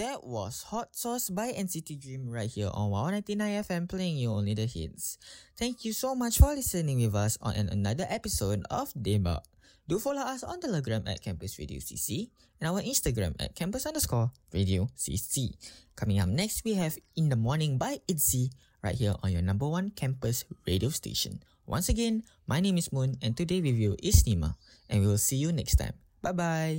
That was Hot Sauce by NCT Dream right here on 199 FM playing you only the hits. Thank you so much for listening with us on another episode of Daebak. Do follow us on Telegram at Campus Radio CC and our Instagram at campus underscore radio CC. Coming up next, we have In the Morning by ITZY right here on your number one campus radio station. Once again, my name is Moon and today with you is Nima and we will see you next time. Bye bye.